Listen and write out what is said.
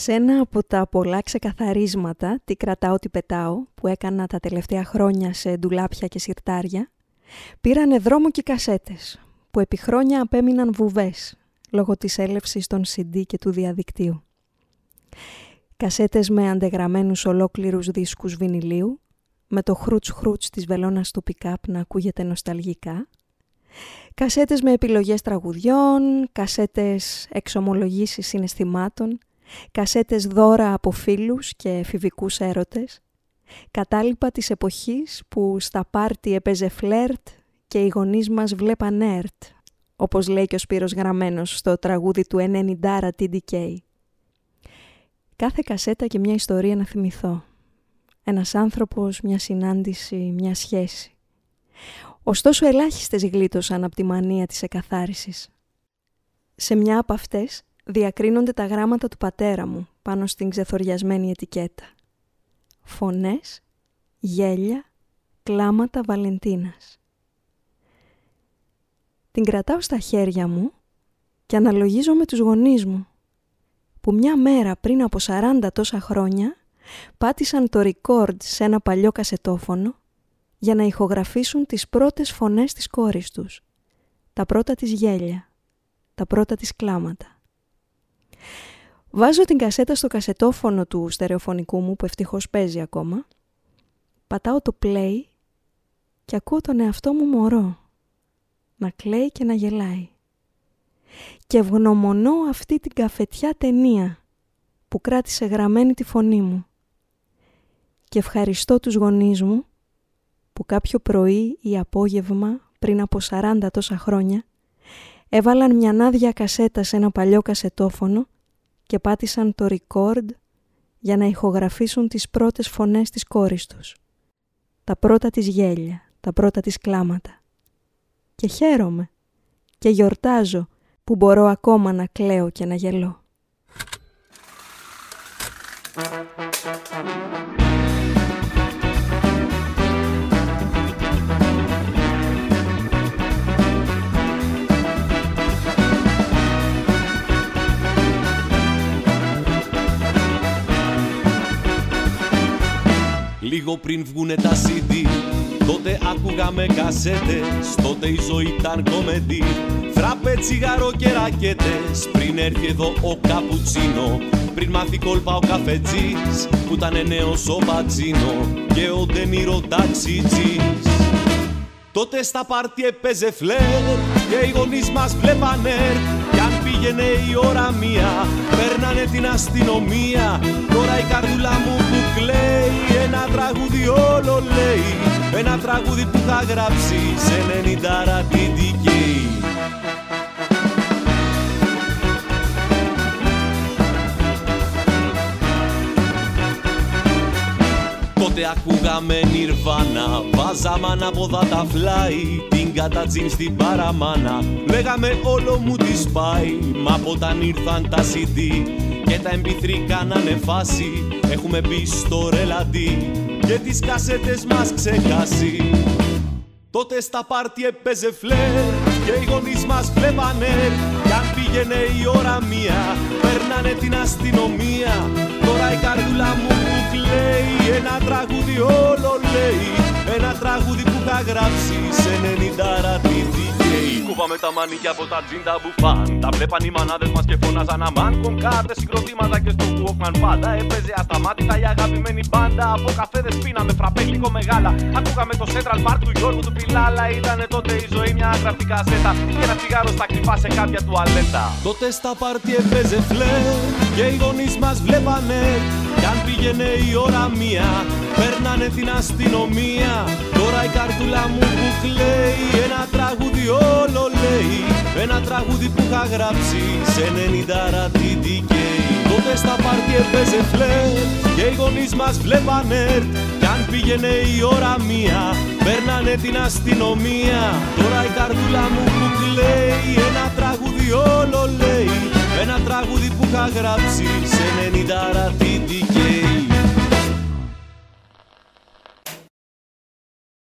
Σε ένα από τα πολλά ξεκαθαρίσματα, τι κρατάω, τι πετάω, που έκανα τα τελευταία χρόνια σε ντουλάπια και σιρτάρια, πήρανε δρόμο και κασέτες, που επί χρόνια απέμειναν βουβές, λόγω της έλευσης των CD και του διαδικτύου. Κασέτες με αντεγραμμένους ολόκληρους δίσκους βινιλίου, με το χρούτς χρούτς της βελόνας του πικάπ να ακούγεται νοσταλγικά, κασέτες με επιλογές τραγουδιών, κασέτες εξομολογήσεις συναισθημάτων, κασέτες δώρα από φίλους και εφηβικούς έρωτες, κατάλοιπα της εποχής που στα πάρτι έπαιζε φλερτ και οι γονείς μας βλέπαν έρτ, όπως λέει και ο Σπύρος Γραμμένος στο τραγούδι του 90 TDK. Κάθε κασέτα και μια ιστορία να θυμηθώ. Ένας άνθρωπος, μια συνάντηση, μια σχέση. Ωστόσο ελάχιστες γλίτωσαν από τη μανία της εκαθάρισης. Σε μια από αυτές διακρίνονται τα γράμματα του πατέρα μου πάνω στην ξεθοριασμένη ετικέτα. Φωνές, γέλια, κλάματα Βαλεντίνας. Την κρατάω στα χέρια μου και αναλογίζω με τους γονείς μου, που μια μέρα πριν από 40 τόσα χρόνια πάτησαν το record σε ένα παλιό κασετόφωνο για να ηχογραφήσουν τις πρώτες φωνές της κόρης τους, τα πρώτα της γέλια, τα πρώτα της κλάματα. Βάζω την κασέτα στο κασετόφωνο του στερεοφωνικού μου που ευτυχώς παίζει ακόμα. Πατάω το play και ακούω τον εαυτό μου μωρό να κλαίει και να γελάει. Και ευγνωμονώ αυτή την καφετιά ταινία που κράτησε γραμμένη τη φωνή μου. Και ευχαριστώ τους γονείς μου που κάποιο πρωί ή απόγευμα πριν από 40 τόσα χρόνια έβαλαν μια άδεια κασέτα σε ένα παλιό κασετόφωνο και πάτησαν το record για να ηχογραφήσουν τις πρώτες φωνές της κόρης τους. Τα πρώτα της γέλια, τα πρώτα της κλάματα. Και χαίρομαι και γιορτάζω που μπορώ ακόμα να κλαίω και να γελώ. Λίγο πριν βγουνε τα CD Τότε άκουγαμε κασέτες. Τότε η ζωή ήταν κομεντή Φράπε, τσιγάρο και ρακέτες. Πριν έρθει εδώ ο καπουτσίνο Πριν μάθει κόλπα ο καφετζής Που ήταν νέος ο πατζίνο Και ο ντενίρο ταξιτζής. Τότε στα πάρτι έπαιζε φλερ Και οι γονείς μας βλέπανε Κι αν πήγαινε η ώρα μία Παίρνανε την αστυνομία. Τώρα η καρδούλα μου που κλαίει Ένα τραγούδι όλο λέει. Ένα τραγούδι που θα γράψει Σε 90 TDK Τότε ακούγαμε νιρβάνα Βάζαμε ανάποδα τα φλάι Την κατατζίν στην παραμάνα Λέγαμε όλο μου τη σπάει Μα όταν ήρθαν τα CD Και τα MP3 κάνανε φάση Έχουμε μπει στο ρελαντί Και τις κασέτες μας ξεχάσει. Τότε στα πάρτι έπαιζε φλερ Και οι γονείς μας βλέπανε. Κι αν πήγαινε η ώρα μία Παίρνανε την αστυνομία τραγούδι που θα γράψει σε 90 ρατίδι Κούβαμε τα μανίκια από τα τζίντα μπουφάν. Τα βλέπαν οι μανάδες μας και φώναζαν αμάν. Κονκάρτες, συγκροτήματα και στο Walkman πάντα Έπαιζε ασταμάτητα η αγαπημένη μπάντα. Από καφέδες πίναμε φραπέ γλυκό μεγάλα. Ακούγαμε το Central Park του Γιώργου του Πιλάλα. Ήτανε τότε η ζωή μια γραφτή κασέτα. Και ένα τσιγάρο στα κρυφά σε κάποια τουαλέτα. Τότε στα πάρτι έπαιζε φλερ Και οι γονείς μας βλέπανε. Κι αν πήγαινε η ώρα μία Παίρνανε την αστυνομία. Τώρα η καρτούλα μου που κλαίει Ένα τραγούδι όλο λέει. Ένα τραγούδι που είχα γράψει Σε 90 ρατήτη Τότε στα πάρτι έπαιζε φλερ Και οι γονείς μας βλέπανε Κι αν πήγαινε η ώρα μία Παίρνανε την αστυνομία. Τώρα η καρτούλα μου που κλαίει Ένα τραγούδι όλο λέει. Ένα τραγούδι που είχα γράψει σε 90 ρατήτη